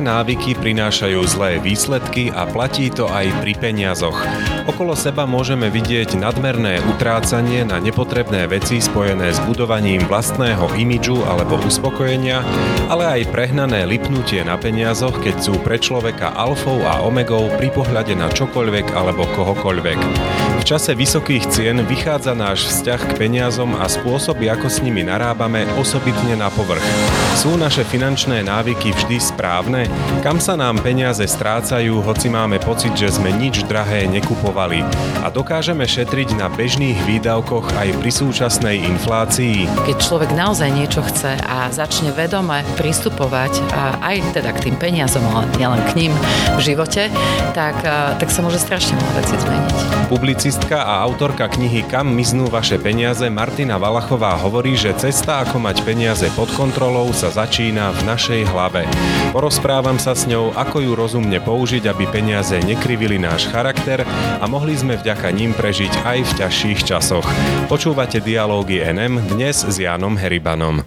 Návyky prinášajú zlé výsledky a platí to aj pri peniazoch. Okolo seba môžeme vidieť nadmerné utrácanie na nepotrebné veci spojené s budovaním vlastného imidžu alebo uspokojenia, ale aj prehnané lipnutie na peniazoch, keď sú pre človeka alfou a omegou pri pohľade na čokoľvek alebo kohokoľvek. V čase vysokých cien vychádza náš vzťah k peniazom a spôsoby, ako s nimi narábame, osobitne na povrch. Sú naše finančné návyky vždy správne? Kam sa nám peniaze strácajú, hoci máme pocit, že sme nič drahé nekupovali? A dokážeme šetriť na bežných výdavkoch aj pri súčasnej inflácii? Keď človek naozaj niečo chce a začne vedome pristupovať aj teda k tým peniazom, ale nielen k ním v živote, tak, tak sa môže strašne veľa veci zmeniť. Publicistka a autorka knihy Kam miznú vaše peniaze Martina Valachová hovorí, že cesta ako mať peniaze pod kontrolou sa začína v našej hlave. Porozprávam sa s ňou, ako ju rozumne použiť, aby peniaze nekrivili náš charakter a mohli sme vďaka ním prežiť aj v ťažších časoch. Počúvate dialógy NM dnes s Jánom Heribanom.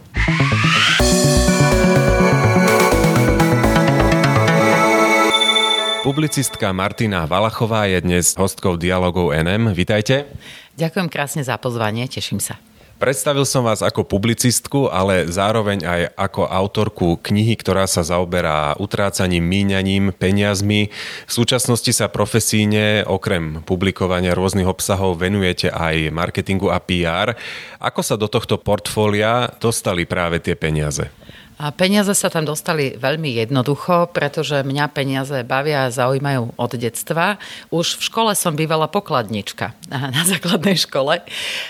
Publicistka Martina Valachová je dnes hostkou dialogov NM. Vítajte. Ďakujem krásne za pozvanie, teším sa. Predstavil som vás ako publicistku, ale zároveň aj ako autorku knihy, ktorá sa zaoberá utrácaním, míňaním, peniazmi. V súčasnosti sa profesíne, okrem publikovania rôznych obsahov, venujete aj marketingu a PR. Ako sa do tohto portfólia dostali práve tie peniaze? A peniaze sa tam dostali veľmi jednoducho, pretože mňa peniaze bavia a zaujímajú od detstva. Už v škole som bývala pokladnička na základnej škole.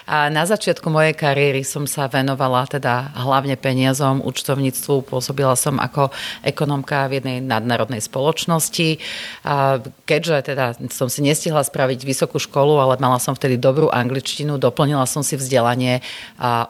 A na začiatku mojej kariéry som sa venovala teda hlavne peniazom, účtovníctvu. Pôsobila som ako ekonomka v jednej nadnárodnej spoločnosti. A keďže teda som si nestihla spraviť vysokú školu, ale mala som vtedy dobrú angličtinu, doplnila som si vzdelanie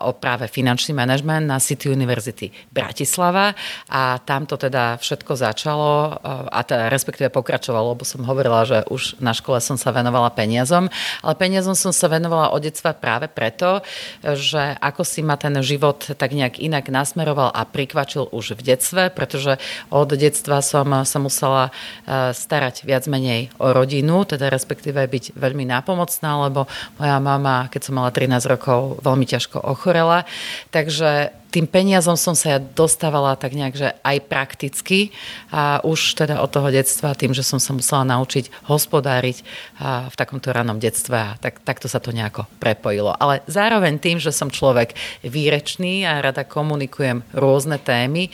o práve finančný manažment na City University Bratislava Bratislava a tam to teda všetko začalo a teda respektíve pokračovalo, lebo som hovorila, že už na škole som sa venovala peniazom, ale peniazom som sa venovala od detstva práve preto, že ako si ma ten život tak nejak inak nasmeroval a prikvačil už v detstve, pretože od detstva som sa musela e, starať viac menej o rodinu, teda respektíve byť veľmi nápomocná, lebo moja mama, keď som mala 13 rokov, veľmi ťažko ochorela. Takže tým peniazom som sa ja dostávala tak nejak, že aj prakticky a už teda od toho detstva, tým, že som sa musela naučiť hospodáriť v takomto ranom detstve a tak, takto sa to nejako prepojilo. Ale zároveň tým, že som človek výrečný a rada komunikujem rôzne témy,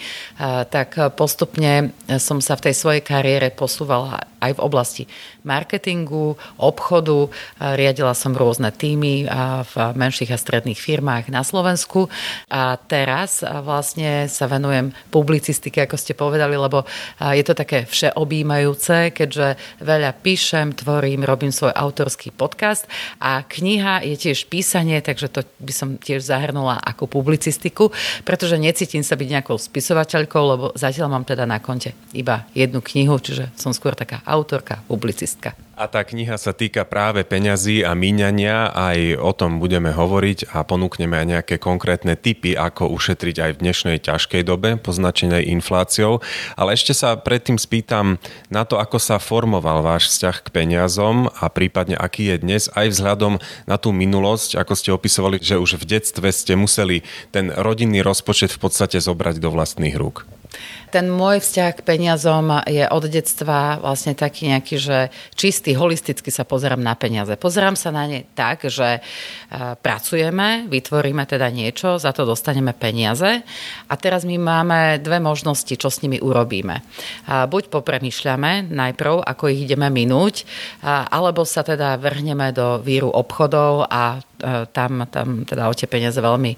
tak postupne som sa v tej svojej kariére posúvala aj v oblasti marketingu, obchodu. Riadila som rôzne týmy v menších a stredných firmách na Slovensku a teraz teraz vlastne sa venujem publicistike, ako ste povedali, lebo je to také všeobjímajúce, keďže veľa píšem, tvorím, robím svoj autorský podcast a kniha je tiež písanie, takže to by som tiež zahrnula ako publicistiku, pretože necítim sa byť nejakou spisovateľkou, lebo zatiaľ mám teda na konte iba jednu knihu, čiže som skôr taká autorka, publicistka. A tá kniha sa týka práve peňazí a míňania, aj o tom budeme hovoriť a ponúkneme aj nejaké konkrétne typy, ako ušetriť aj v dnešnej ťažkej dobe, poznačenej infláciou. Ale ešte sa predtým spýtam na to, ako sa formoval váš vzťah k peniazom a prípadne aký je dnes, aj vzhľadom na tú minulosť, ako ste opisovali, že už v detstve ste museli ten rodinný rozpočet v podstate zobrať do vlastných rúk. Ten môj vzťah k peniazom je od detstva vlastne taký nejaký, že čistý, holisticky sa pozerám na peniaze. Pozerám sa na ne tak, že e, pracujeme, vytvoríme teda niečo, za to dostaneme peniaze a teraz my máme dve možnosti, čo s nimi urobíme. Buď popremýšľame najprv, ako ich ideme minúť, alebo sa teda vrhneme do víru obchodov a e, tam, tam teda o tie peniaze veľmi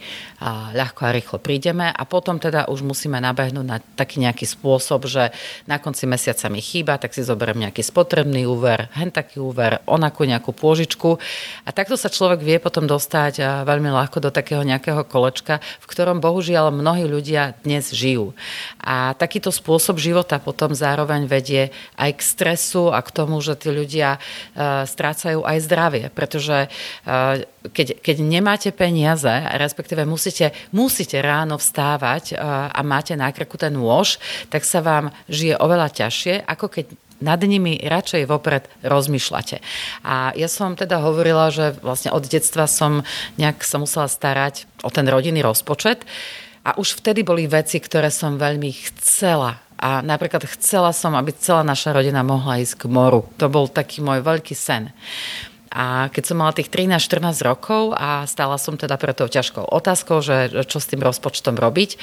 ľahko a rýchlo prídeme a potom teda už musíme nabehnúť na taký nejaký spôsob, že na konci mesiaca mi chýba, tak si zoberiem nejaký spotrebný úver, hen taký úver, onakú nejakú pôžičku. A takto sa človek vie potom dostať veľmi ľahko do takého nejakého kolečka, v ktorom bohužiaľ mnohí ľudia dnes žijú. A takýto spôsob života potom zároveň vedie aj k stresu a k tomu, že tí ľudia strácajú aj zdravie, pretože keď, keď nemáte peniaze, respektíve musíte, musíte ráno vstávať a máte na krku ten ten nôž, tak sa vám žije oveľa ťažšie, ako keď nad nimi radšej vopred rozmýšľate. A ja som teda hovorila, že vlastne od detstva som nejak sa musela starať o ten rodinný rozpočet. A už vtedy boli veci, ktoré som veľmi chcela. A napríklad chcela som, aby celá naša rodina mohla ísť k moru. To bol taký môj veľký sen. A keď som mala tých 13-14 rokov a stála som teda pre tou ťažkou otázkou, že čo s tým rozpočtom robiť,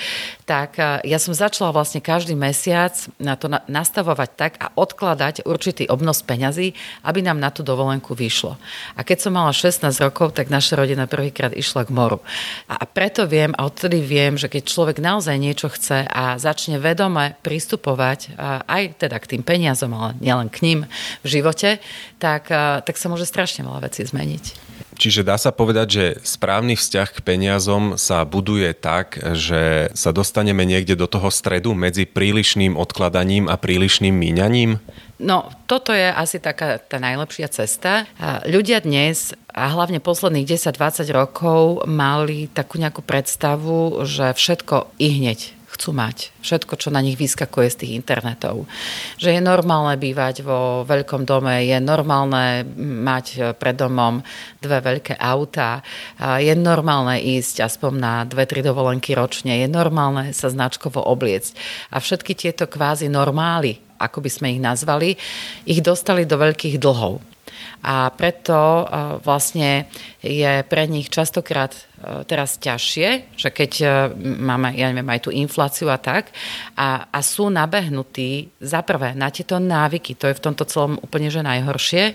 tak e, ja som začala vlastne každý mesiac na to nastavovať tak a odkladať určitý obnos peňazí, aby nám na tú dovolenku vyšlo. A keď som mala 16 rokov, tak naša rodina prvýkrát išla k moru. A preto viem, a odtedy viem, že keď človek naozaj niečo chce a začne vedome pristupovať e, aj teda k tým peniazom, ale nielen k ním v živote, tak, e, tak sa môže strašne strašne veľa vecí zmeniť. Čiže dá sa povedať, že správny vzťah k peniazom sa buduje tak, že sa dostaneme niekde do toho stredu medzi prílišným odkladaním a prílišným míňaním? No, toto je asi taká tá najlepšia cesta. Ľudia dnes, a hlavne posledných 10-20 rokov, mali takú nejakú predstavu, že všetko i hneď chcú mať. Všetko, čo na nich vyskakuje z tých internetov. Že je normálne bývať vo veľkom dome, je normálne mať pred domom dve veľké autá, je normálne ísť aspoň na dve, tri dovolenky ročne, je normálne sa značkovo obliecť. A všetky tieto kvázi normály, ako by sme ich nazvali, ich dostali do veľkých dlhov. A preto vlastne je pre nich častokrát teraz ťažšie, že keď e, máme, ja neviem, aj tú infláciu a tak, a, a sú nabehnutí za prvé na tieto návyky, to je v tomto celom úplne že najhoršie,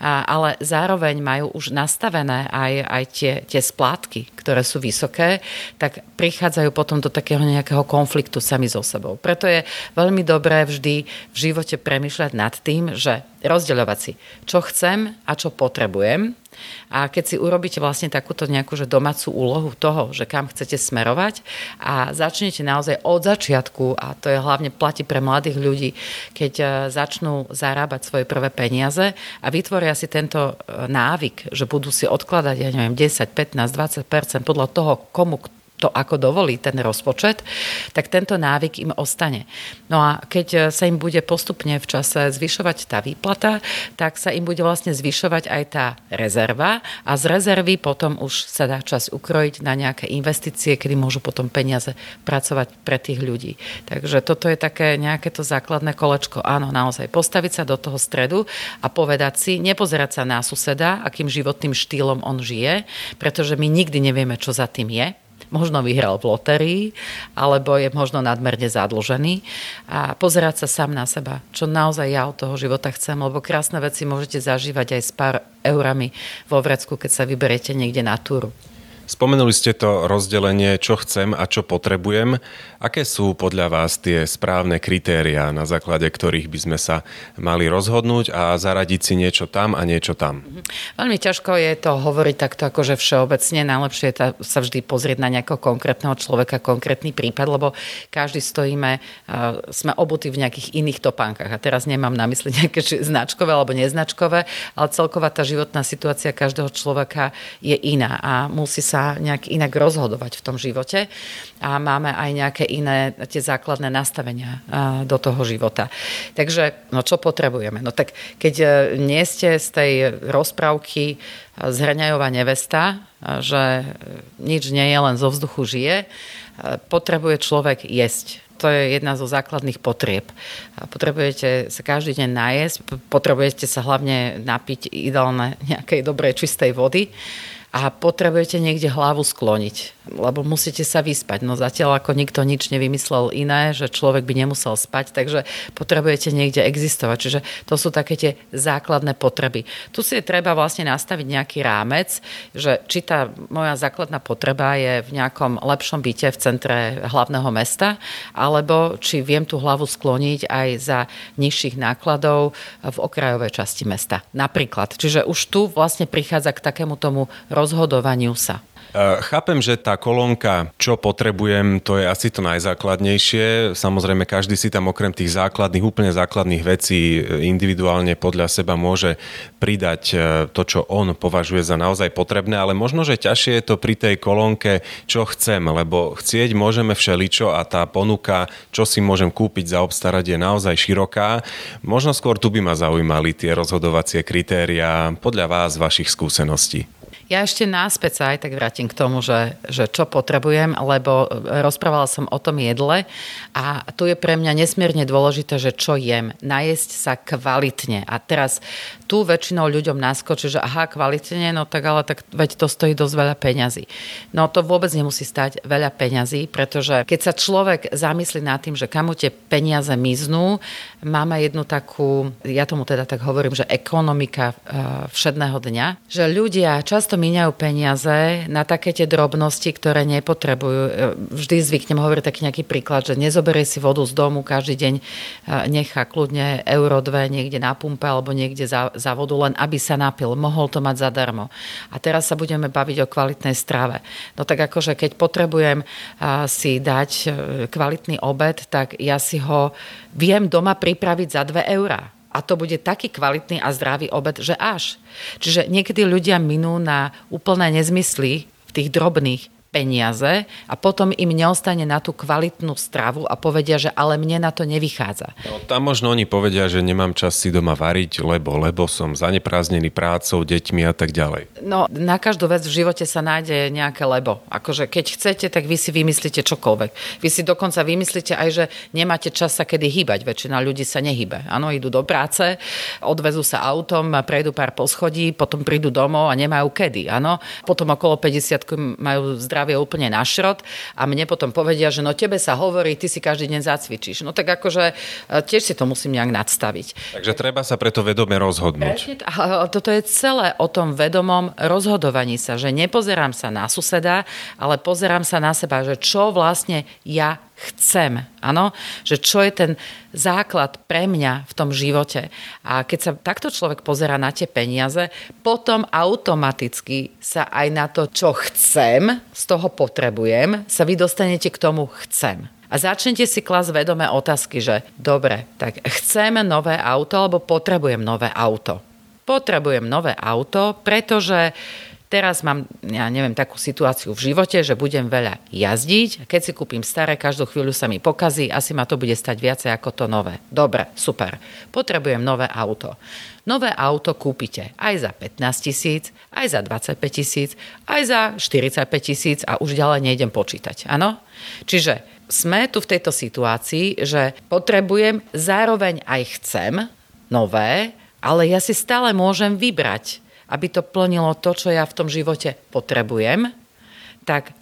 a, ale zároveň majú už nastavené aj, aj tie, tie splátky, ktoré sú vysoké, tak prichádzajú potom do takého nejakého konfliktu sami so sebou. Preto je veľmi dobré vždy v živote premyšľať nad tým, že rozdeľovať si, čo chcem a čo potrebujem a keď si urobíte vlastne takúto nejakú že domácu úlohu toho, že kam chcete smerovať a začnete naozaj od začiatku, a to je hlavne platí pre mladých ľudí, keď e, začnú zarábať svoje prvé peniaze a vytvoria si tento e, návyk, že budú si odkladať, ja neviem, 10, 15, 20% podľa toho, komu to ako dovolí ten rozpočet, tak tento návyk im ostane. No a keď sa im bude postupne v čase zvyšovať tá výplata, tak sa im bude vlastne zvyšovať aj tá rezerva a z rezervy potom už sa dá čas ukrojiť na nejaké investície, kedy môžu potom peniaze pracovať pre tých ľudí. Takže toto je také nejaké to základné kolečko. Áno, naozaj postaviť sa do toho stredu a povedať si, nepozerať sa na suseda, akým životným štýlom on žije, pretože my nikdy nevieme, čo za tým je možno vyhral v loterii, alebo je možno nadmerne zadlžený a pozerať sa sám na seba, čo naozaj ja od toho života chcem, lebo krásne veci môžete zažívať aj s pár eurami vo vrecku, keď sa vyberiete niekde na túru. Spomenuli ste to rozdelenie, čo chcem a čo potrebujem. Aké sú podľa vás tie správne kritériá, na základe ktorých by sme sa mali rozhodnúť a zaradiť si niečo tam a niečo tam? Mhm. Veľmi ťažko je to hovoriť takto akože všeobecne. Najlepšie je sa vždy pozrieť na nejakého konkrétneho človeka, konkrétny prípad, lebo každý stojíme, sme obutí v nejakých iných topánkach. A teraz nemám na mysli nejaké značkové alebo neznačkové, ale celková tá životná situácia každého človeka je iná a musí sa sa nejak inak rozhodovať v tom živote a máme aj nejaké iné tie základné nastavenia do toho života. Takže, no čo potrebujeme? No tak keď e, nie ste z tej rozprávky e, zhrňajová nevesta, e, že nič nie je, len zo vzduchu žije, potrebuje človek jesť to je jedna zo základných potrieb. Potrebujete sa každý deň najesť, potrebujete sa hlavne napiť ideálne nejakej dobrej čistej vody a potrebujete niekde hlavu skloniť lebo musíte sa vyspať. No zatiaľ ako nikto nič nevymyslel iné, že človek by nemusel spať, takže potrebujete niekde existovať. Čiže to sú také tie základné potreby. Tu si je treba vlastne nastaviť nejaký rámec, že či tá moja základná potreba je v nejakom lepšom byte v centre hlavného mesta, alebo či viem tú hlavu skloniť aj za nižších nákladov v okrajovej časti mesta. Napríklad. Čiže už tu vlastne prichádza k takému tomu rozhodovaniu sa. Chápem, že tá kolónka, čo potrebujem, to je asi to najzákladnejšie. Samozrejme, každý si tam okrem tých základných, úplne základných vecí individuálne podľa seba môže pridať e, to, čo on považuje za naozaj potrebné, ale možno, že ťažšie je to pri tej kolónke, čo chcem, lebo chcieť môžeme všeličo a tá ponuka, čo si môžem kúpiť za obstarať je naozaj široká. Možno skôr tu by ma zaujímali tie rozhodovacie kritéria podľa vás, vašich skúseností. Ja ešte náspäť sa aj tak vrátim k tomu, že, že čo potrebujem, lebo rozprávala som o tom jedle a tu je pre mňa nesmierne dôležité, že čo jem. Najesť sa kvalitne. A teraz tu väčšinou ľuďom naskočí, že aha, kvalitne, no tak ale tak veď to stojí dosť veľa peňazí. No to vôbec nemusí stať veľa peňazí, pretože keď sa človek zamyslí nad tým, že kam tie peniaze miznú, máme jednu takú, ja tomu teda tak hovorím, že ekonomika eh, všedného dňa, že ľudia často míňajú peniaze na také tie drobnosti, ktoré nepotrebujú. E, vždy zvyknem hovoriť taký nejaký príklad, že nezoberie si vodu z domu, každý deň e, nechá kľudne euro dve niekde na pumpe alebo niekde za, za vodu, len aby sa napil. Mohol to mať zadarmo. A teraz sa budeme baviť o kvalitnej strave. No tak akože keď potrebujem e, si dať kvalitný obed, tak ja si ho viem doma pripraviť za 2 eurá a to bude taký kvalitný a zdravý obed, že až. Čiže niekedy ľudia minú na úplné nezmysly v tých drobných peniaze a potom im neostane na tú kvalitnú stravu a povedia, že ale mne na to nevychádza. No, tam možno oni povedia, že nemám čas si doma variť, lebo, lebo som zanepráznený prácou, deťmi a tak ďalej. No, na každú vec v živote sa nájde nejaké lebo. Akože keď chcete, tak vy si vymyslíte čokoľvek. Vy si dokonca vymyslíte aj, že nemáte čas sa kedy hýbať. Väčšina ľudí sa nehybe. Áno, idú do práce, odvezú sa autom, prejdú pár poschodí, potom prídu domov a nemajú kedy. Áno, potom okolo 50 majú zdravie zdravie úplne na šrot a mne potom povedia, že no tebe sa hovorí, ty si každý deň zacvičíš. No tak akože e, tiež si to musím nejak nadstaviť. Takže treba sa preto vedome rozhodnúť. toto je celé o tom vedomom rozhodovaní sa, že nepozerám sa na suseda, ale pozerám sa na seba, že čo vlastne ja chcem. Áno? Že čo je ten základ pre mňa v tom živote. A keď sa takto človek pozera na tie peniaze, potom automaticky sa aj na to, čo chcem, z toho potrebujem, sa vy dostanete k tomu chcem. A začnete si klas vedomé otázky, že dobre, tak chcem nové auto alebo potrebujem nové auto. Potrebujem nové auto, pretože Teraz mám, ja neviem, takú situáciu v živote, že budem veľa jazdiť. Keď si kúpim staré, každú chvíľu sa mi pokazí, asi ma to bude stať viacej ako to nové. Dobre, super. Potrebujem nové auto. Nové auto kúpite aj za 15 tisíc, aj za 25 tisíc, aj za 45 tisíc a už ďalej nejdem počítať. Áno? Čiže sme tu v tejto situácii, že potrebujem, zároveň aj chcem nové, ale ja si stále môžem vybrať aby to plnilo to, čo ja v tom živote potrebujem, tak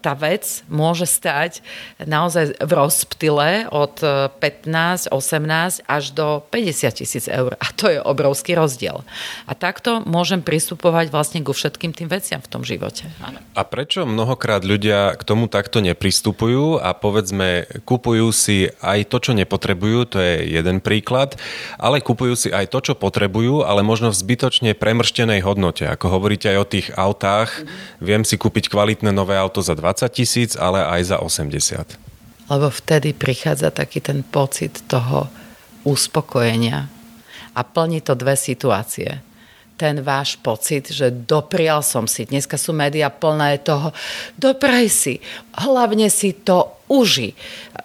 tá vec môže stať naozaj v rozptyle od 15, e, 18 až do 50 tisíc eur. A to je obrovský rozdiel. A takto môžem pristupovať vlastne ku všetkým tým veciam v tom živote. Áno. A prečo mnohokrát ľudia k tomu takto nepristupujú a povedzme kupujú si aj to, čo nepotrebujú, to je jeden príklad, ale kupujú si aj to, čo potrebujú, ale možno v zbytočne premrštenej hodnote. Ako hovoríte aj o tých autách, mm-hmm. viem si kúpiť kvalitné nové auto auto za 20 tisíc, ale aj za 80. Lebo vtedy prichádza taký ten pocit toho uspokojenia. A plní to dve situácie ten váš pocit, že doprial som si. Dneska sú médiá plné toho, dopraj si, hlavne si to uži.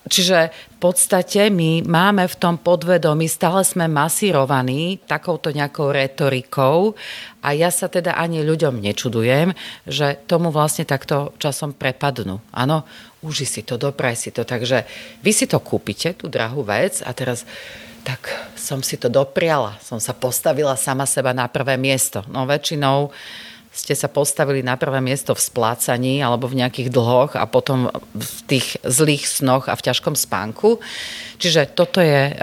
Čiže podstate my máme v tom podvedomí, stále sme masírovaní takouto nejakou retorikou a ja sa teda ani ľuďom nečudujem, že tomu vlastne takto časom prepadnú. Áno, uži si to, dopraj si to. Takže vy si to kúpite, tú drahú vec a teraz tak som si to dopriala, som sa postavila sama seba na prvé miesto. No väčšinou ste sa postavili na prvé miesto v splácaní alebo v nejakých dlhoch a potom v tých zlých snoch a v ťažkom spánku. Čiže toto je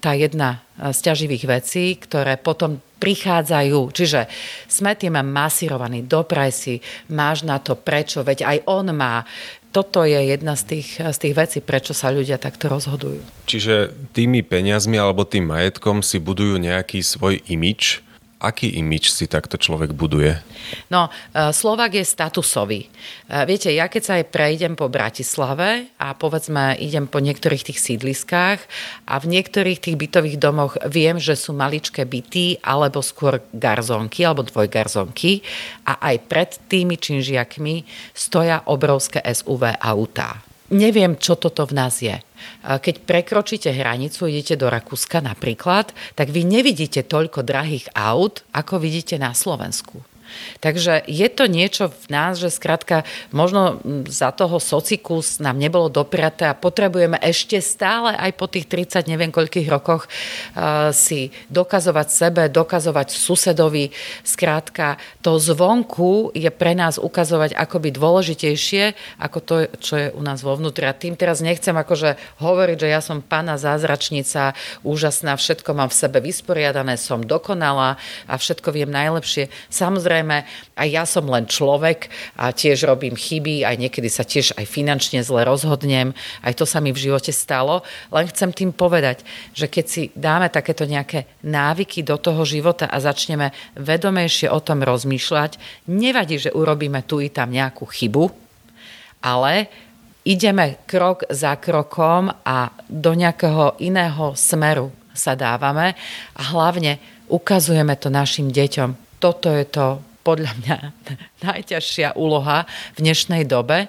tá jedna z ťaživých vecí, ktoré potom prichádzajú. Čiže sme tým masírovaní, dopraj si, máš na to prečo, veď aj on má toto je jedna z tých, z tých vecí, prečo sa ľudia takto rozhodujú. Čiže tými peniazmi alebo tým majetkom si budujú nejaký svoj imič Aký imič si takto človek buduje? No, e, Slovak je statusový. E, viete, ja keď sa aj prejdem po Bratislave a povedzme idem po niektorých tých sídliskách a v niektorých tých bytových domoch viem, že sú maličké byty alebo skôr garzonky alebo dvojgarzonky a aj pred tými činžiakmi stoja obrovské SUV autá neviem, čo toto v nás je. Keď prekročíte hranicu, idete do Rakúska napríklad, tak vy nevidíte toľko drahých aut, ako vidíte na Slovensku. Takže je to niečo v nás, že skrátka možno za toho socikus nám nebolo dopriaté a potrebujeme ešte stále aj po tých 30 neviem koľkých rokoch uh, si dokazovať sebe, dokazovať susedovi. Skrátka, to zvonku je pre nás ukazovať akoby dôležitejšie ako to, čo je u nás vo vnútri. A tým teraz nechcem akože hovoriť, že ja som pána zázračnica, úžasná, všetko mám v sebe vysporiadané, som dokonalá a všetko viem najlepšie. Samozrejme, samozrejme, aj ja som len človek a tiež robím chyby, aj niekedy sa tiež aj finančne zle rozhodnem, aj to sa mi v živote stalo. Len chcem tým povedať, že keď si dáme takéto nejaké návyky do toho života a začneme vedomejšie o tom rozmýšľať, nevadí, že urobíme tu i tam nejakú chybu, ale ideme krok za krokom a do nejakého iného smeru sa dávame a hlavne ukazujeme to našim deťom. Toto je to podľa mňa najťažšia úloha v dnešnej dobe.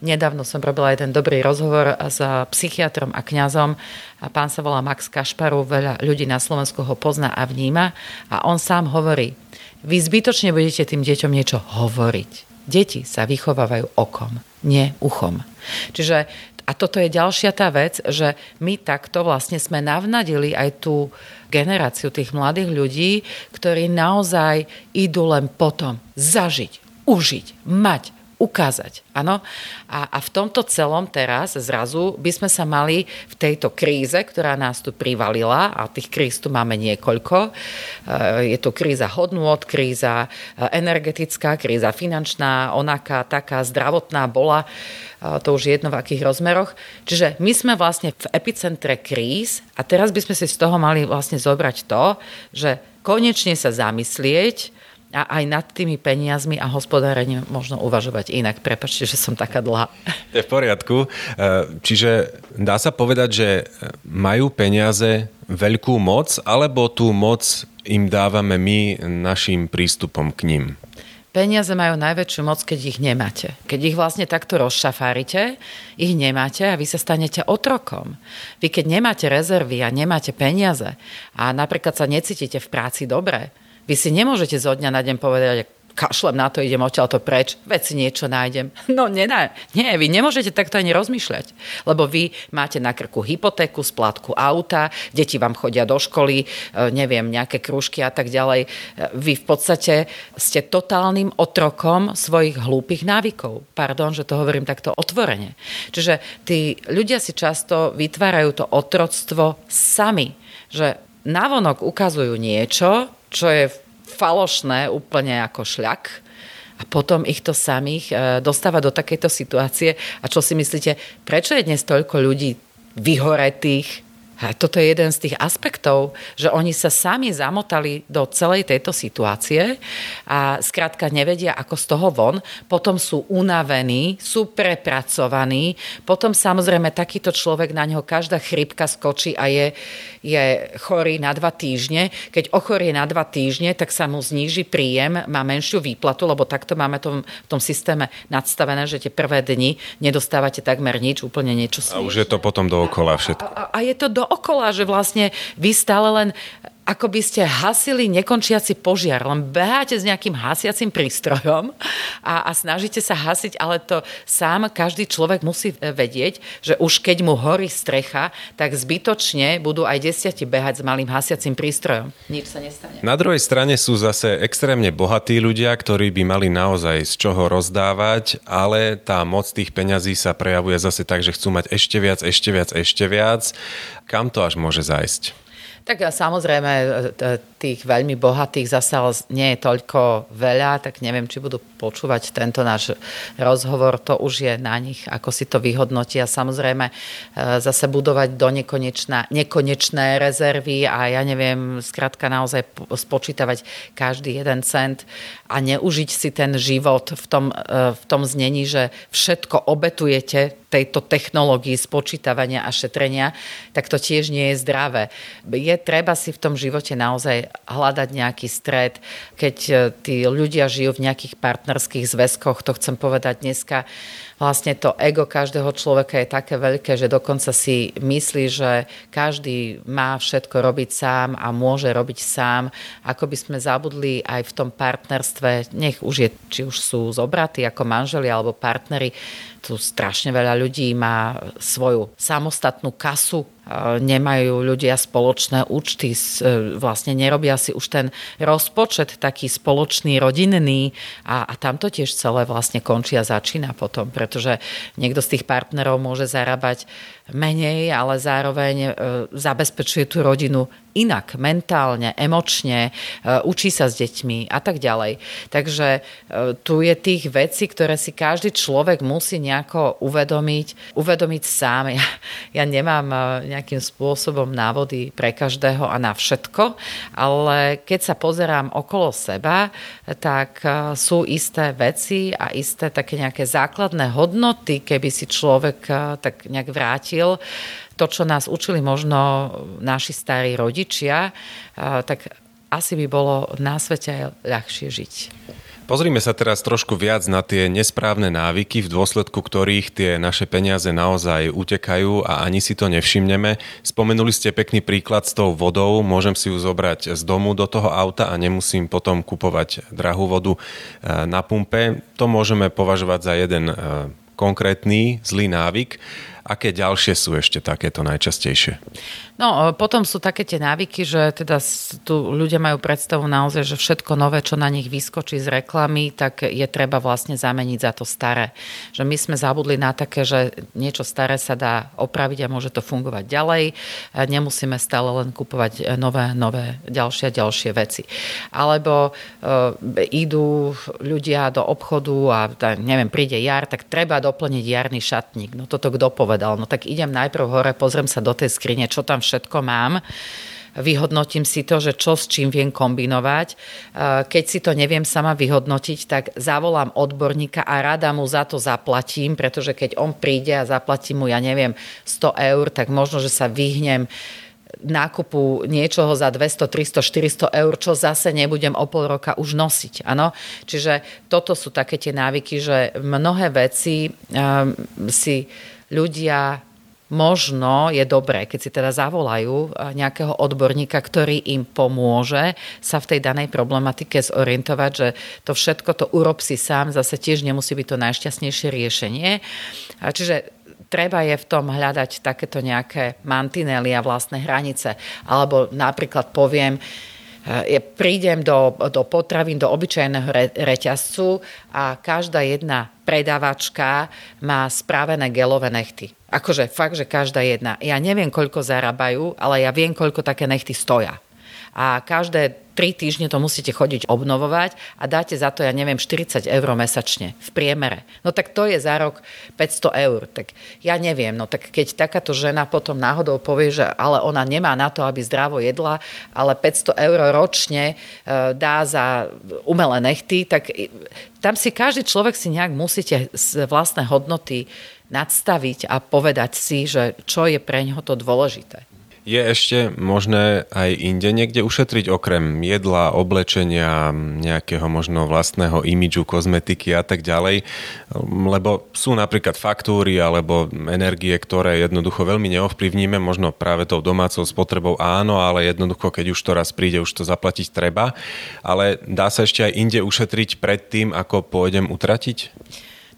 Nedávno som robila jeden dobrý rozhovor s psychiatrom a kňazom a pán sa volá Max Kašparu, veľa ľudí na Slovensku ho pozná a vníma a on sám hovorí, vy zbytočne budete tým deťom niečo hovoriť. Deti sa vychovávajú okom, nie uchom. Čiže a toto je ďalšia tá vec, že my takto vlastne sme navnadili aj tú generáciu tých mladých ľudí, ktorí naozaj idú len potom zažiť, užiť, mať, ukázať. Áno? A, a v tomto celom teraz zrazu by sme sa mali v tejto kríze, ktorá nás tu privalila, a tých kríz tu máme niekoľko, e, je tu kríza hodnôt, kríza e, energetická, kríza finančná, onaká, taká zdravotná bola, e, to už je jedno v akých rozmeroch. Čiže my sme vlastne v epicentre kríz a teraz by sme si z toho mali vlastne zobrať to, že konečne sa zamyslieť, a aj nad tými peniazmi a hospodárením možno uvažovať inak. Prepačte, že som taká dlhá. To je v poriadku. E, čiže dá sa povedať, že majú peniaze veľkú moc, alebo tú moc im dávame my našim prístupom k ním? Peniaze majú najväčšiu moc, keď ich nemáte. Keď ich vlastne takto rozšafárite, ich nemáte a vy sa stanete otrokom. Vy keď nemáte rezervy a nemáte peniaze a napríklad sa necítite v práci dobre, vy si nemôžete zo dňa na deň povedať, kašlem na to, idem odtiaľ to preč, si niečo nájdem. No nie, nie, vy nemôžete takto ani rozmýšľať, lebo vy máte na krku hypotéku, splátku auta, deti vám chodia do školy, e, neviem, nejaké krúžky a tak ďalej. E, vy v podstate ste totálnym otrokom svojich hlúpych návykov. Pardon, že to hovorím takto otvorene. Čiže tí ľudia si často vytvárajú to otroctvo sami, že navonok ukazujú niečo, čo je falošné úplne ako šľak a potom ich to samých e, dostáva do takejto situácie. A čo si myslíte, prečo je dnes toľko ľudí vyhoretých, a toto je jeden z tých aspektov, že oni sa sami zamotali do celej tejto situácie a skrátka nevedia, ako z toho von. Potom sú unavení, sú prepracovaní. Potom samozrejme takýto človek, na neho každá chrypka skočí a je, je chorý na dva týždne. Keď ochorie na dva týždne, tak sa mu zníži príjem, má menšiu výplatu, lebo takto máme tom, v tom systéme nadstavené, že tie prvé dni nedostávate takmer nič, úplne niečo smiešné. A už je to potom dookola všetko. A, a, a je to do dookola, že vlastne vy stále len ako by ste hasili nekončiaci požiar, len beháte s nejakým hasiacim prístrojom a, a snažíte sa hasiť, ale to sám každý človek musí vedieť, že už keď mu horí strecha, tak zbytočne budú aj desiati behať s malým hasiacim prístrojom. Nič sa nestane. Na druhej strane sú zase extrémne bohatí ľudia, ktorí by mali naozaj z čoho rozdávať, ale tá moc tých peňazí sa prejavuje zase tak, že chcú mať ešte viac, ešte viac, ešte viac. Kam to až môže zajsť? Tak samozrejme, e, tých veľmi bohatých zase nie je toľko veľa, tak neviem, či budú počúvať tento náš rozhovor. To už je na nich, ako si to vyhodnotia. Samozrejme, e, zase budovať do nekonečná, nekonečné rezervy a ja neviem, skrátka naozaj spočítavať každý jeden cent a neužiť si ten život v tom, e, v tom znení, že všetko obetujete tejto technológii spočítavania a šetrenia, tak to tiež nie je zdravé. Je treba si v tom živote naozaj hľadať nejaký stred. Keď e, tí ľudia žijú v nejakých partnerských zväzkoch, to chcem povedať dneska, vlastne to ego každého človeka je také veľké, že dokonca si myslí, že každý má všetko robiť sám a môže robiť sám. Ako by sme zabudli aj v tom partnerstve, nech už je, či už sú zobratí ako manželi alebo partneri, tu strašne veľa ľudí má svoju samostatnú kasu, nemajú ľudia spoločné účty, e, vlastne nerobia si už ten rozpočet taký spoločný, rodinný a, a tam to tiež celé vlastne končí a začína potom, pretože niekto z tých partnerov môže zarábať menej, ale zároveň e, zabezpečuje tú rodinu inak, mentálne, emočne, e, učí sa s deťmi a tak ďalej. Takže e, tu je tých vecí, ktoré si každý človek musí nejako uvedomiť, uvedomiť sám. Ja, ja nemám nejakým spôsobom návody pre každého a na všetko, ale keď sa pozerám okolo seba, tak sú isté veci a isté také nejaké základné hodnoty, keby si človek tak nejak vrátil to, čo nás učili možno naši starí rodičia, tak asi by bolo na svete ľahšie žiť. Pozrime sa teraz trošku viac na tie nesprávne návyky, v dôsledku ktorých tie naše peniaze naozaj utekajú a ani si to nevšimneme. Spomenuli ste pekný príklad s tou vodou, môžem si ju zobrať z domu do toho auta a nemusím potom kupovať drahú vodu e, na pumpe. To môžeme považovať za jeden e, konkrétny zlý návyk. Aké ďalšie sú ešte takéto najčastejšie? No, potom sú také tie návyky, že teda tu ľudia majú predstavu naozaj, že všetko nové, čo na nich vyskočí z reklamy, tak je treba vlastne zameniť za to staré. Že my sme zabudli na také, že niečo staré sa dá opraviť a môže to fungovať ďalej. Nemusíme stále len kupovať nové, nové, ďalšie a ďalšie veci. Alebo e, idú ľudia do obchodu a neviem, príde jar, tak treba doplniť jarný šatník. No toto kto povedal? No tak idem najprv hore, pozriem sa do tej skrine, čo tam všetko mám vyhodnotím si to, že čo s čím viem kombinovať. Keď si to neviem sama vyhodnotiť, tak zavolám odborníka a rada mu za to zaplatím, pretože keď on príde a zaplatím mu, ja neviem, 100 eur, tak možno, že sa vyhnem nákupu niečoho za 200, 300, 400 eur, čo zase nebudem o pol roka už nosiť. Ano? Čiže toto sú také tie návyky, že mnohé veci um, si ľudia možno je dobré, keď si teda zavolajú eh, nejakého odborníka, ktorý im pomôže sa v tej danej problematike zorientovať, že to všetko to urob si sám, zase tiež nemusí byť to najšťastnejšie riešenie. Čiže treba je v tom hľadať takéto nejaké mantinely a vlastné hranice. Alebo napríklad poviem, ja prídem do, do potravín, do obyčajného re, reťazcu a každá jedna predávačka má spravené gelové nechty. Akože fakt, že každá jedna. Ja neviem, koľko zarábajú, ale ja viem, koľko také nechty stoja a každé tri týždne to musíte chodiť obnovovať a dáte za to, ja neviem, 40 eur mesačne v priemere. No tak to je za rok 500 eur. Tak ja neviem, no tak keď takáto žena potom náhodou povie, že ale ona nemá na to, aby zdravo jedla, ale 500 eur ročne e, dá za umelé nechty, tak tam si každý človek si nejak musíte z vlastné hodnoty nadstaviť a povedať si, že čo je pre neho to dôležité. Je ešte možné aj inde niekde ušetriť okrem jedla, oblečenia, nejakého možno vlastného imidžu, kozmetiky a tak ďalej, lebo sú napríklad faktúry alebo energie, ktoré jednoducho veľmi neovplyvníme, možno práve tou domácou spotrebou áno, ale jednoducho, keď už to raz príde, už to zaplatiť treba. Ale dá sa ešte aj inde ušetriť pred tým, ako pôjdem utratiť?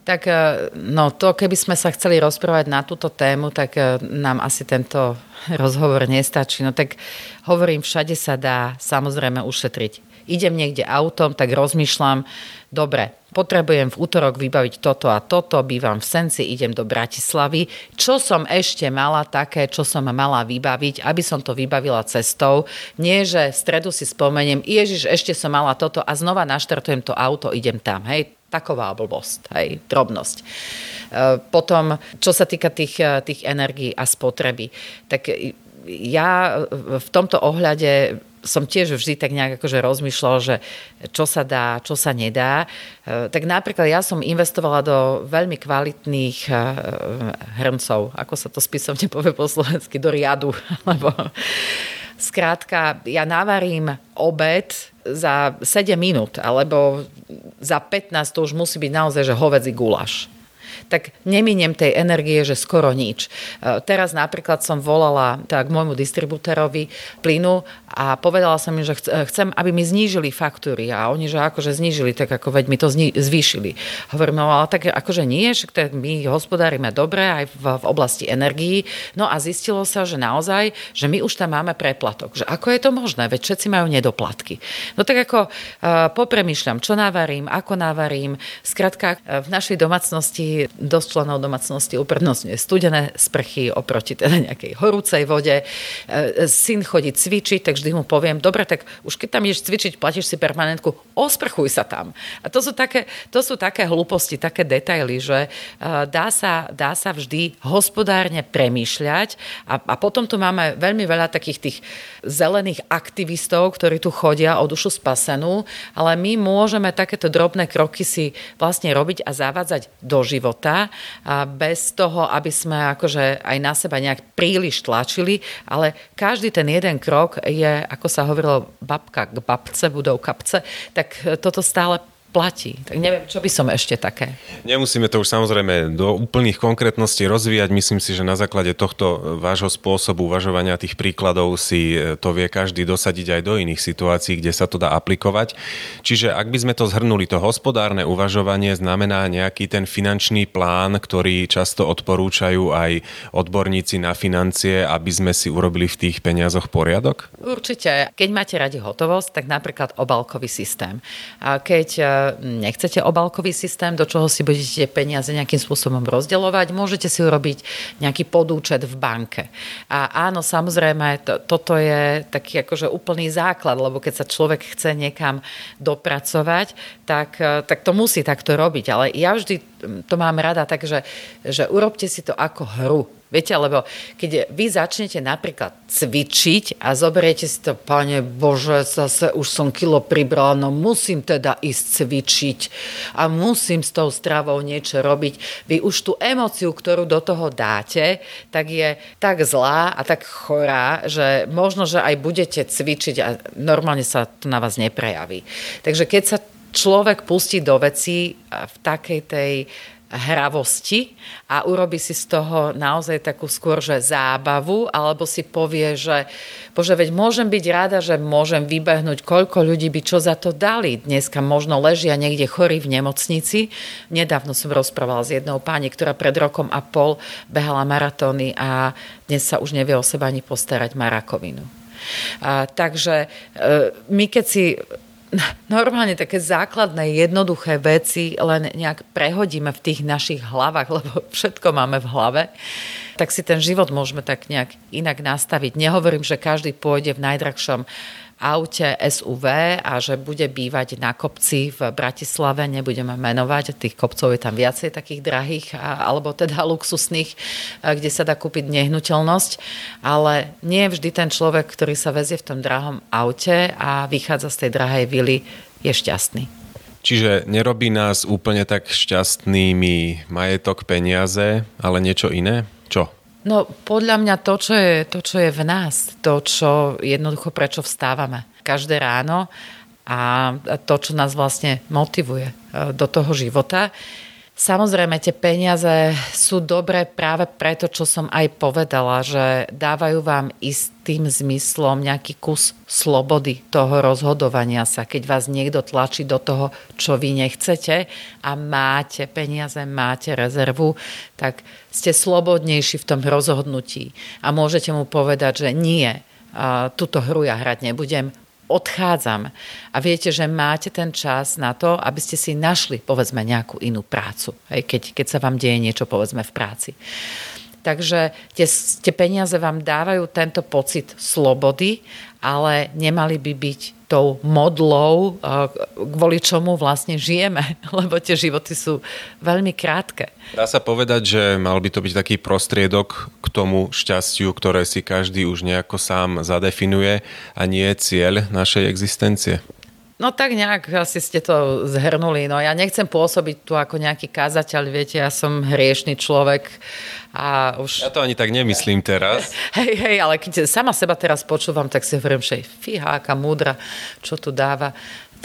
Tak e, no to, keby sme sa chceli rozprávať na túto tému, tak e, nám asi tento rozhovor nestačí. No tak hovorím, všade sa dá samozrejme ušetriť. Idem niekde autom, tak rozmýšľam, dobre, potrebujem v útorok vybaviť toto a toto, bývam v Senci, idem do Bratislavy. Čo som ešte mala také, čo som mala vybaviť, aby som to vybavila cestou. Nie, že v stredu si spomeniem, ježiš, ešte som mala toto a znova naštartujem to auto, idem tam. Hej, taková blbosť, hej, drobnosť. E, potom, čo sa týka tých, e, tých energií a spotreby, tak ja v tomto ohľade som tiež vždy tak nejak akože rozmýšľal, že čo sa dá, čo sa nedá. E, tak napríklad ja som investovala do veľmi kvalitných e, hrncov, ako sa to spisovne povie po slovensky, do riadu. Lebo skrátka, ja navarím obed za 7 minút, alebo za 15 to už musí byť naozaj, že hovedzí gulaš tak neminiem tej energie, že skoro nič. E, teraz napríklad som volala tak môjmu distribútorovi plynu a povedala som im, že chcem, aby mi znížili faktúry a oni, že akože znížili, tak ako veď mi to zni- zvýšili. Hovorím, no ale tak akože nie, že my hospodárime dobre aj v, v oblasti energií. No a zistilo sa, že naozaj, že my už tam máme preplatok. Že ako je to možné? Veď všetci majú nedoplatky. No tak ako uh, popremýšľam, čo navarím, ako navarím. Skrátka, uh, v našej domácnosti dosť členov domácnosti uprednostňuje studené sprchy oproti teda nejakej horúcej vode. Uh, syn chodí cvičiť, takže vždy mu poviem, dobre, tak už keď tam ideš cvičiť, platíš si permanentku, osprchuj sa tam. A to sú také, to sú také hlúposti, také detaily, že uh, dá sa, dá sa vždy hospodárne premýšľať a, a potom tu máme veľmi veľa takých tých zelených aktivistov, ktorí tu chodia o dušu spasenú, ale my môžeme takéto drobné kroky si vlastne robiť a zavádzať do života a bez toho, aby sme akože aj na seba nejak príliš tlačili, ale každý ten jeden krok je ako sa hovorilo, babka k babce budou kapce, tak toto stále platí. Tak neviem, čo by som ešte také. Nemusíme to už samozrejme do úplných konkrétností rozvíjať. Myslím si, že na základe tohto vášho spôsobu uvažovania tých príkladov si e, to vie každý dosadiť aj do iných situácií, kde sa to dá aplikovať. Čiže ak by sme to zhrnuli, to hospodárne uvažovanie znamená nejaký ten finančný plán, ktorý často odporúčajú aj odborníci na financie, aby sme si urobili v tých peniazoch poriadok? Určite. Keď máte radi hotovosť, tak napríklad obalkový systém. A keď e, nechcete obalkový systém, do čoho si budete peniaze nejakým spôsobom rozdeľovať, môžete si urobiť nejaký podúčet v banke. A áno, samozrejme, to, toto je taký akože úplný základ, lebo keď sa človek chce niekam dopracovať, tak, tak to musí takto robiť. Ale ja vždy to mám rada tak, že, že urobte si to ako hru Viete, lebo keď vy začnete napríklad cvičiť a zoberiete si to, pane Bože, zase už som kilo pribrala, no musím teda ísť cvičiť a musím s tou stravou niečo robiť. Vy už tú emociu, ktorú do toho dáte, tak je tak zlá a tak chorá, že možno, že aj budete cvičiť a normálne sa to na vás neprejaví. Takže keď sa človek pustí do veci v takej tej hravosti a urobi si z toho naozaj takú skôr, že zábavu, alebo si povie, že bože, veď môžem byť rada, že môžem vybehnúť, koľko ľudí by čo za to dali. Dneska možno ležia niekde chorí v nemocnici. Nedávno som rozprávala s jednou pani, ktorá pred rokom a pol behala maratóny a dnes sa už nevie o seba ani postarať, má. A, takže e, my keď si normálne také základné, jednoduché veci len nejak prehodíme v tých našich hlavách, lebo všetko máme v hlave, tak si ten život môžeme tak nejak inak nastaviť. Nehovorím, že každý pôjde v najdrahšom aute SUV a že bude bývať na kopci v Bratislave, nebudeme menovať, tých kopcov je tam viacej takých drahých alebo teda luxusných, kde sa dá kúpiť nehnuteľnosť, ale nie vždy ten človek, ktorý sa vezie v tom drahom aute a vychádza z tej drahej vily, je šťastný. Čiže nerobí nás úplne tak šťastnými majetok, peniaze, ale niečo iné? No podľa mňa to čo, je, to, čo je v nás, to, čo jednoducho prečo vstávame každé ráno a to, čo nás vlastne motivuje e, do toho života, Samozrejme, tie peniaze sú dobré práve preto, čo som aj povedala, že dávajú vám istým zmyslom nejaký kus slobody toho rozhodovania sa. Keď vás niekto tlačí do toho, čo vy nechcete a máte peniaze, máte rezervu, tak ste slobodnejší v tom rozhodnutí. A môžete mu povedať, že nie, túto hru ja hrať nebudem, odchádzam a viete, že máte ten čas na to, aby ste si našli, povedzme, nejakú inú prácu, hej, keď, keď sa vám deje niečo, povedzme, v práci. Takže tie, tie peniaze vám dávajú tento pocit slobody, ale nemali by byť tou modlou, eh, kvôli čomu vlastne žijeme, lebo tie životy sú veľmi krátke. Dá sa povedať, že mal by to byť taký prostriedok k tomu šťastiu, ktoré si každý už nejako sám zadefinuje a nie cieľ našej existencie? No tak nejak asi ste to zhrnuli. No ja nechcem pôsobiť tu ako nejaký kázateľ, viete, ja som hriešný človek a už... Ja to ani tak nemyslím teraz. Hej, hej, ale keď sama seba teraz počúvam, tak si hovorím, že fíha, aká múdra, čo tu dáva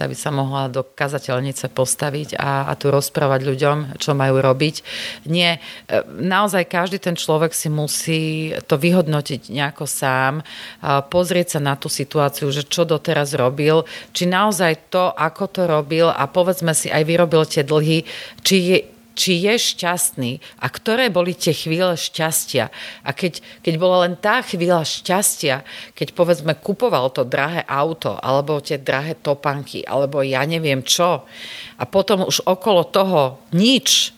aby sa mohla do kazateľnice postaviť a, a tu rozprávať ľuďom, čo majú robiť. Nie, e, naozaj každý ten človek si musí to vyhodnotiť nejako sám, pozrieť sa na tú situáciu, že čo doteraz robil, či naozaj to, ako to robil a povedzme si aj vyrobil tie dlhy, či je, či je šťastný a ktoré boli tie chvíle šťastia. A keď, keď bola len tá chvíľa šťastia, keď povedzme kupoval to drahé auto, alebo tie drahé topanky, alebo ja neviem čo, a potom už okolo toho nič,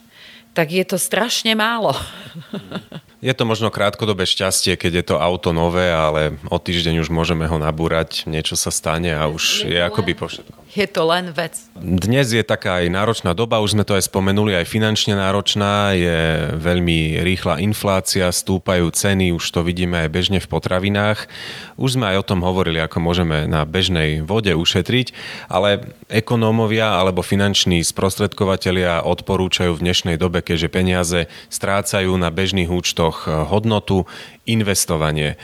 tak je to strašne málo. Je to možno krátkodobé šťastie, keď je to auto nové, ale o týždeň už môžeme ho nabúrať, niečo sa stane a už je, je akoby po všetkom. Je to len vec. Dnes je taká aj náročná doba, už sme to aj spomenuli, aj finančne náročná, je veľmi rýchla inflácia, stúpajú ceny, už to vidíme aj bežne v potravinách. Už sme aj o tom hovorili, ako môžeme na bežnej vode ušetriť, ale ekonómovia alebo finanční sprostredkovateľia odporúčajú v dnešnej dobe, keďže peniaze strácajú na bežných účtoch rokoch eh, hodnotu, investovanie.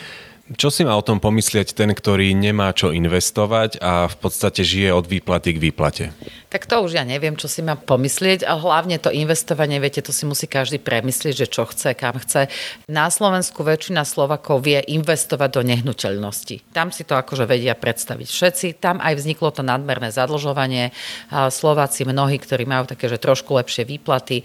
Čo si má o tom pomyslieť ten, ktorý nemá čo investovať a v podstate žije od výplaty k výplate? Tak to už ja neviem, čo si má pomyslieť a hlavne to investovanie, viete, to si musí každý premyslieť, že čo chce, kam chce. Na Slovensku väčšina Slovakov vie investovať do nehnuteľnosti. Tam si to akože vedia predstaviť všetci. Tam aj vzniklo to nadmerné zadlžovanie. Slováci mnohí, ktorí majú také, že trošku lepšie výplaty,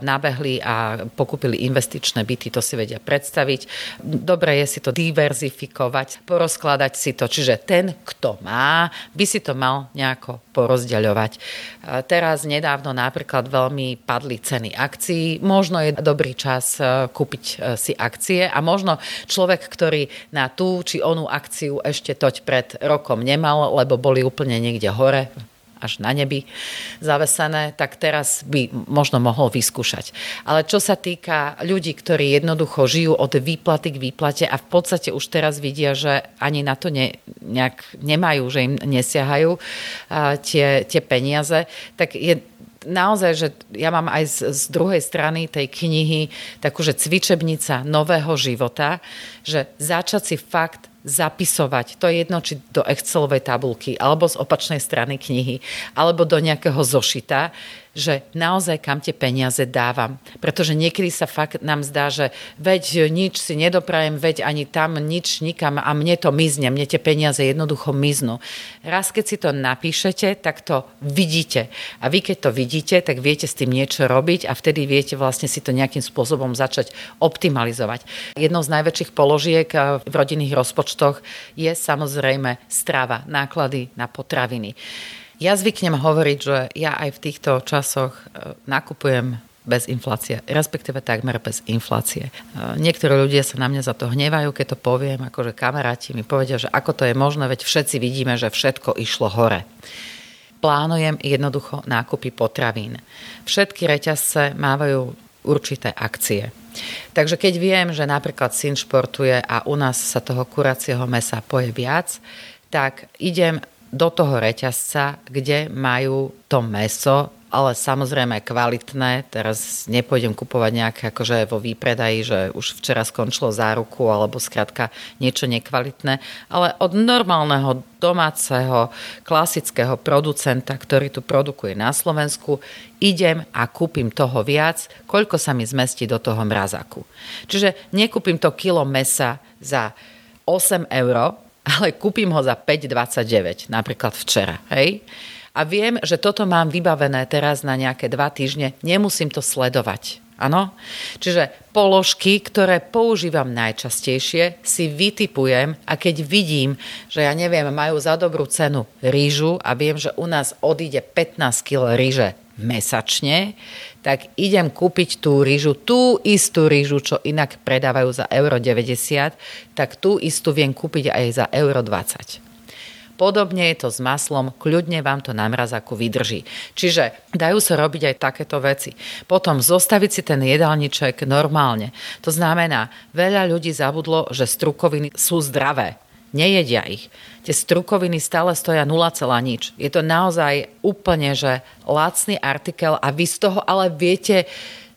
nabehli a pokúpili investičné byty, to si vedia predstaviť. Dobre je si to diverzifikovať, porozkladať si to. Čiže ten, kto má, by si to mal nejako porozdeľovať. Teraz nedávno napríklad veľmi padli ceny akcií. Možno je dobrý čas e, kúpiť e, si akcie a možno človek, ktorý na tú či onú akciu ešte toť pred rokom nemal, lebo boli úplne niekde hore, až na nebi zavesené, tak teraz by možno mohol vyskúšať. Ale čo sa týka ľudí, ktorí jednoducho žijú od výplaty k výplate a v podstate už teraz vidia, že ani na to ne, nejak nemajú, že im nesiahajú tie, tie peniaze, tak je naozaj, že ja mám aj z, z druhej strany tej knihy takúže cvičebnica nového života, že začať si fakt zapisovať, to je jedno, či do Excelovej tabulky, alebo z opačnej strany knihy, alebo do nejakého zošita, že naozaj kam tie peniaze dávam. Pretože niekedy sa fakt nám zdá, že veď nič si nedoprajem, veď ani tam nič nikam a mne to mizne, mne tie peniaze jednoducho miznú. Raz, keď si to napíšete, tak to vidíte. A vy, keď to vidíte, tak viete s tým niečo robiť a vtedy viete vlastne si to nejakým spôsobom začať optimalizovať. Jednou z najväčších položiek eh, v rodinných rozpočtoch je samozrejme strava, náklady na potraviny. Ja zvyknem hovoriť, že ja aj v týchto časoch e, nakupujem bez inflácie, respektíve takmer bez inflácie. E, niektorí ľudia sa na mňa za to hnevajú, keď to poviem, akože kamaráti mi povedia, že ako to je možné, veď všetci vidíme, že všetko išlo hore. Plánujem jednoducho nákupy potravín. Všetky reťazce mávajú určité akcie. Takže keď viem, že napríklad syn športuje a u nás sa toho kuracieho mesa poje viac, tak idem do toho reťazca, kde majú to meso, ale samozrejme kvalitné. Teraz nepôjdem kupovať nejaké akože vo výpredaji, že už včera skončilo záruku alebo skrátka niečo nekvalitné, ale od normálneho domáceho klasického producenta, ktorý tu produkuje na Slovensku, idem a kúpim toho viac, koľko sa mi zmestí do toho mrazaku. Čiže nekúpim to kilo mesa za 8 eur, ale kúpim ho za 5,29, napríklad včera. Hej? A viem, že toto mám vybavené teraz na nejaké dva týždne, nemusím to sledovať. Áno? Čiže položky, ktoré používam najčastejšie, si vytipujem a keď vidím, že ja neviem, majú za dobrú cenu rýžu a viem, že u nás odíde 15 kg rýže mesačne, tak idem kúpiť tú rýžu, tú istú rýžu, čo inak predávajú za euro 90, tak tú istú viem kúpiť aj za euro 20. Podobne je to s maslom, kľudne vám to na mrazaku vydrží. Čiže dajú sa robiť aj takéto veci. Potom zostaviť si ten jedálniček normálne. To znamená, veľa ľudí zabudlo, že strukoviny sú zdravé. Nejedia ich. Tie strukoviny stále stoja 0, nič. Je to naozaj úplne, že lacný artikel a vy z toho ale viete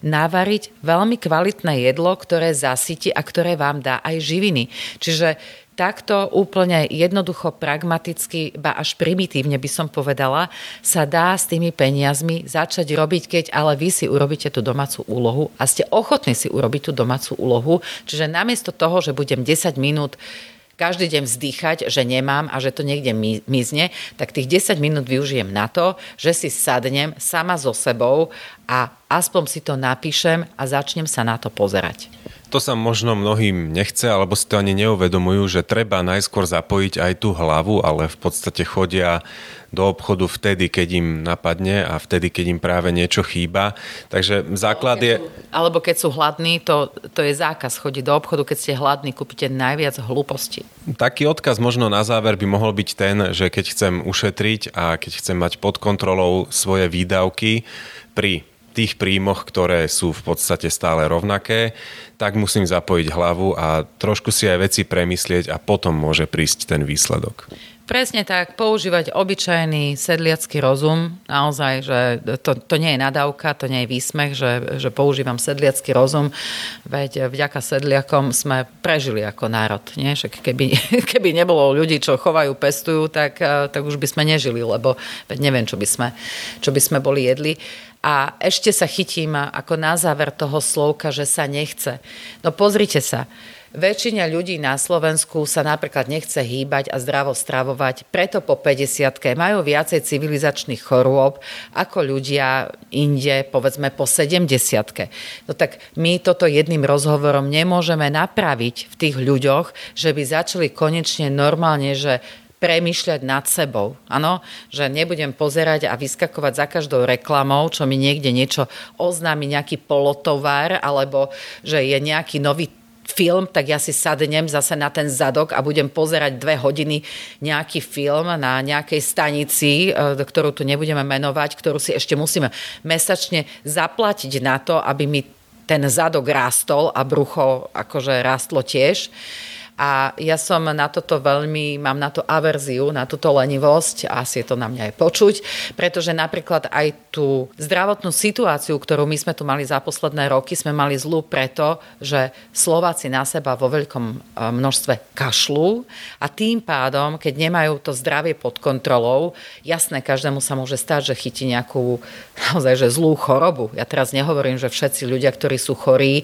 navariť veľmi kvalitné jedlo, ktoré zasytí a ktoré vám dá aj živiny. Čiže takto úplne jednoducho, pragmaticky, ba až primitívne by som povedala, sa dá s tými peniazmi začať robiť, keď ale vy si urobíte tú domácu úlohu a ste ochotní si urobiť tú domácu úlohu. Čiže namiesto toho, že budem 10 minút každý deň vzdýchať, že nemám a že to niekde mizne, tak tých 10 minút využijem na to, že si sadnem sama so sebou a aspoň si to napíšem a začnem sa na to pozerať. To sa možno mnohým nechce, alebo si to ani neuvedomujú, že treba najskôr zapojiť aj tú hlavu, ale v podstate chodia do obchodu vtedy, keď im napadne a vtedy, keď im práve niečo chýba. Takže základ je... Alebo keď sú hladní, to, to je zákaz chodiť do obchodu. Keď ste hladní, kúpite najviac hlúposti. Taký odkaz možno na záver by mohol byť ten, že keď chcem ušetriť a keď chcem mať pod kontrolou svoje výdavky pri tých príjmoch, ktoré sú v podstate stále rovnaké, tak musím zapojiť hlavu a trošku si aj veci premyslieť a potom môže prísť ten výsledok. Presne tak, používať obyčajný sedliacký rozum, naozaj, že to, to nie je nadávka, to nie je výsmech, že, že používam sedliacký rozum, veď vďaka sedliakom sme prežili ako národ. Nie? Však keby, keby nebolo ľudí, čo chovajú, pestujú, tak, tak už by sme nežili, lebo veď neviem, čo by sme, čo by sme boli jedli. A ešte sa chytím ako na záver toho slovka, že sa nechce. No pozrite sa, Väčšina ľudí na Slovensku sa napríklad nechce hýbať a zdravo stravovať, preto po 50 majú viacej civilizačných chorôb ako ľudia inde, povedzme po 70 No tak my toto jedným rozhovorom nemôžeme napraviť v tých ľuďoch, že by začali konečne normálne, že premýšľať nad sebou. Áno, že nebudem pozerať a vyskakovať za každou reklamou, čo mi niekde niečo oznámi, nejaký polotovar, alebo že je nejaký nový film, tak ja si sadnem zase na ten zadok a budem pozerať dve hodiny nejaký film na nejakej stanici, e, ktorú tu nebudeme menovať, ktorú si ešte musíme mesačne zaplatiť na to, aby mi ten zadok rástol a brucho akože rástlo tiež. A ja som na toto veľmi, mám na to averziu, na túto lenivosť, asi je to na mňa aj počuť, pretože napríklad aj tú zdravotnú situáciu, ktorú my sme tu mali za posledné roky, sme mali zlú preto, že Slováci na seba vo veľkom e, množstve kašľú a tým pádom, keď nemajú to zdravie pod kontrolou, jasné, každému sa môže stať, že chytí nejakú naozaj že zlú chorobu. Ja teraz nehovorím, že všetci ľudia, ktorí sú chorí, e,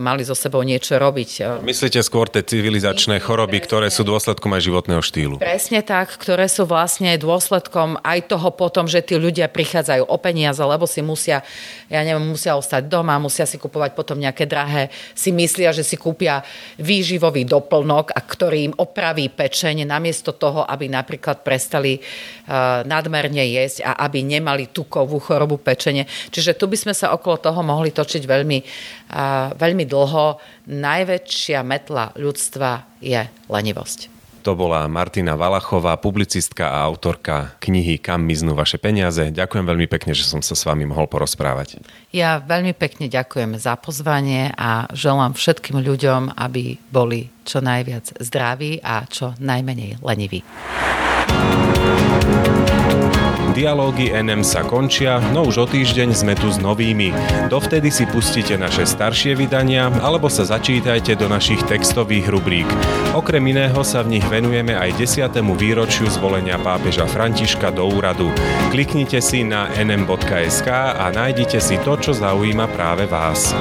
mali so sebou niečo robiť. Myslíte skôr tie civilizačné choroby, ktoré sú dôsledkom aj životného štýlu. Presne tak, ktoré sú vlastne dôsledkom aj toho potom, že tí ľudia prichádzajú o peniaze, lebo si musia, ja neviem, musia ostať doma, musia si kupovať potom nejaké drahé, si myslia, že si kúpia výživový doplnok, a ktorý im opraví pečeň, namiesto toho, aby napríklad prestali uh, nadmerne jesť a aby nemali tukovú chorobu pečene. Čiže tu by sme sa okolo toho mohli točiť veľmi, uh, veľmi dlho. Najväčšia metla ľudstva je lenivosť. To bola Martina Valachová, publicistka a autorka knihy Kam miznú vaše peniaze. Ďakujem veľmi pekne, že som sa s vami mohol porozprávať. Ja veľmi pekne ďakujem za pozvanie a želám všetkým ľuďom, aby boli čo najviac zdraví a čo najmenej leniví. Dialógy NM sa končia, no už o týždeň sme tu s novými. Dovtedy si pustite naše staršie vydania alebo sa začítajte do našich textových rubrík. Okrem iného sa v nich venujeme aj 10. výročiu zvolenia pápeža Františka do úradu. Kliknite si na nm.sk a nájdite si to, čo zaujíma práve vás.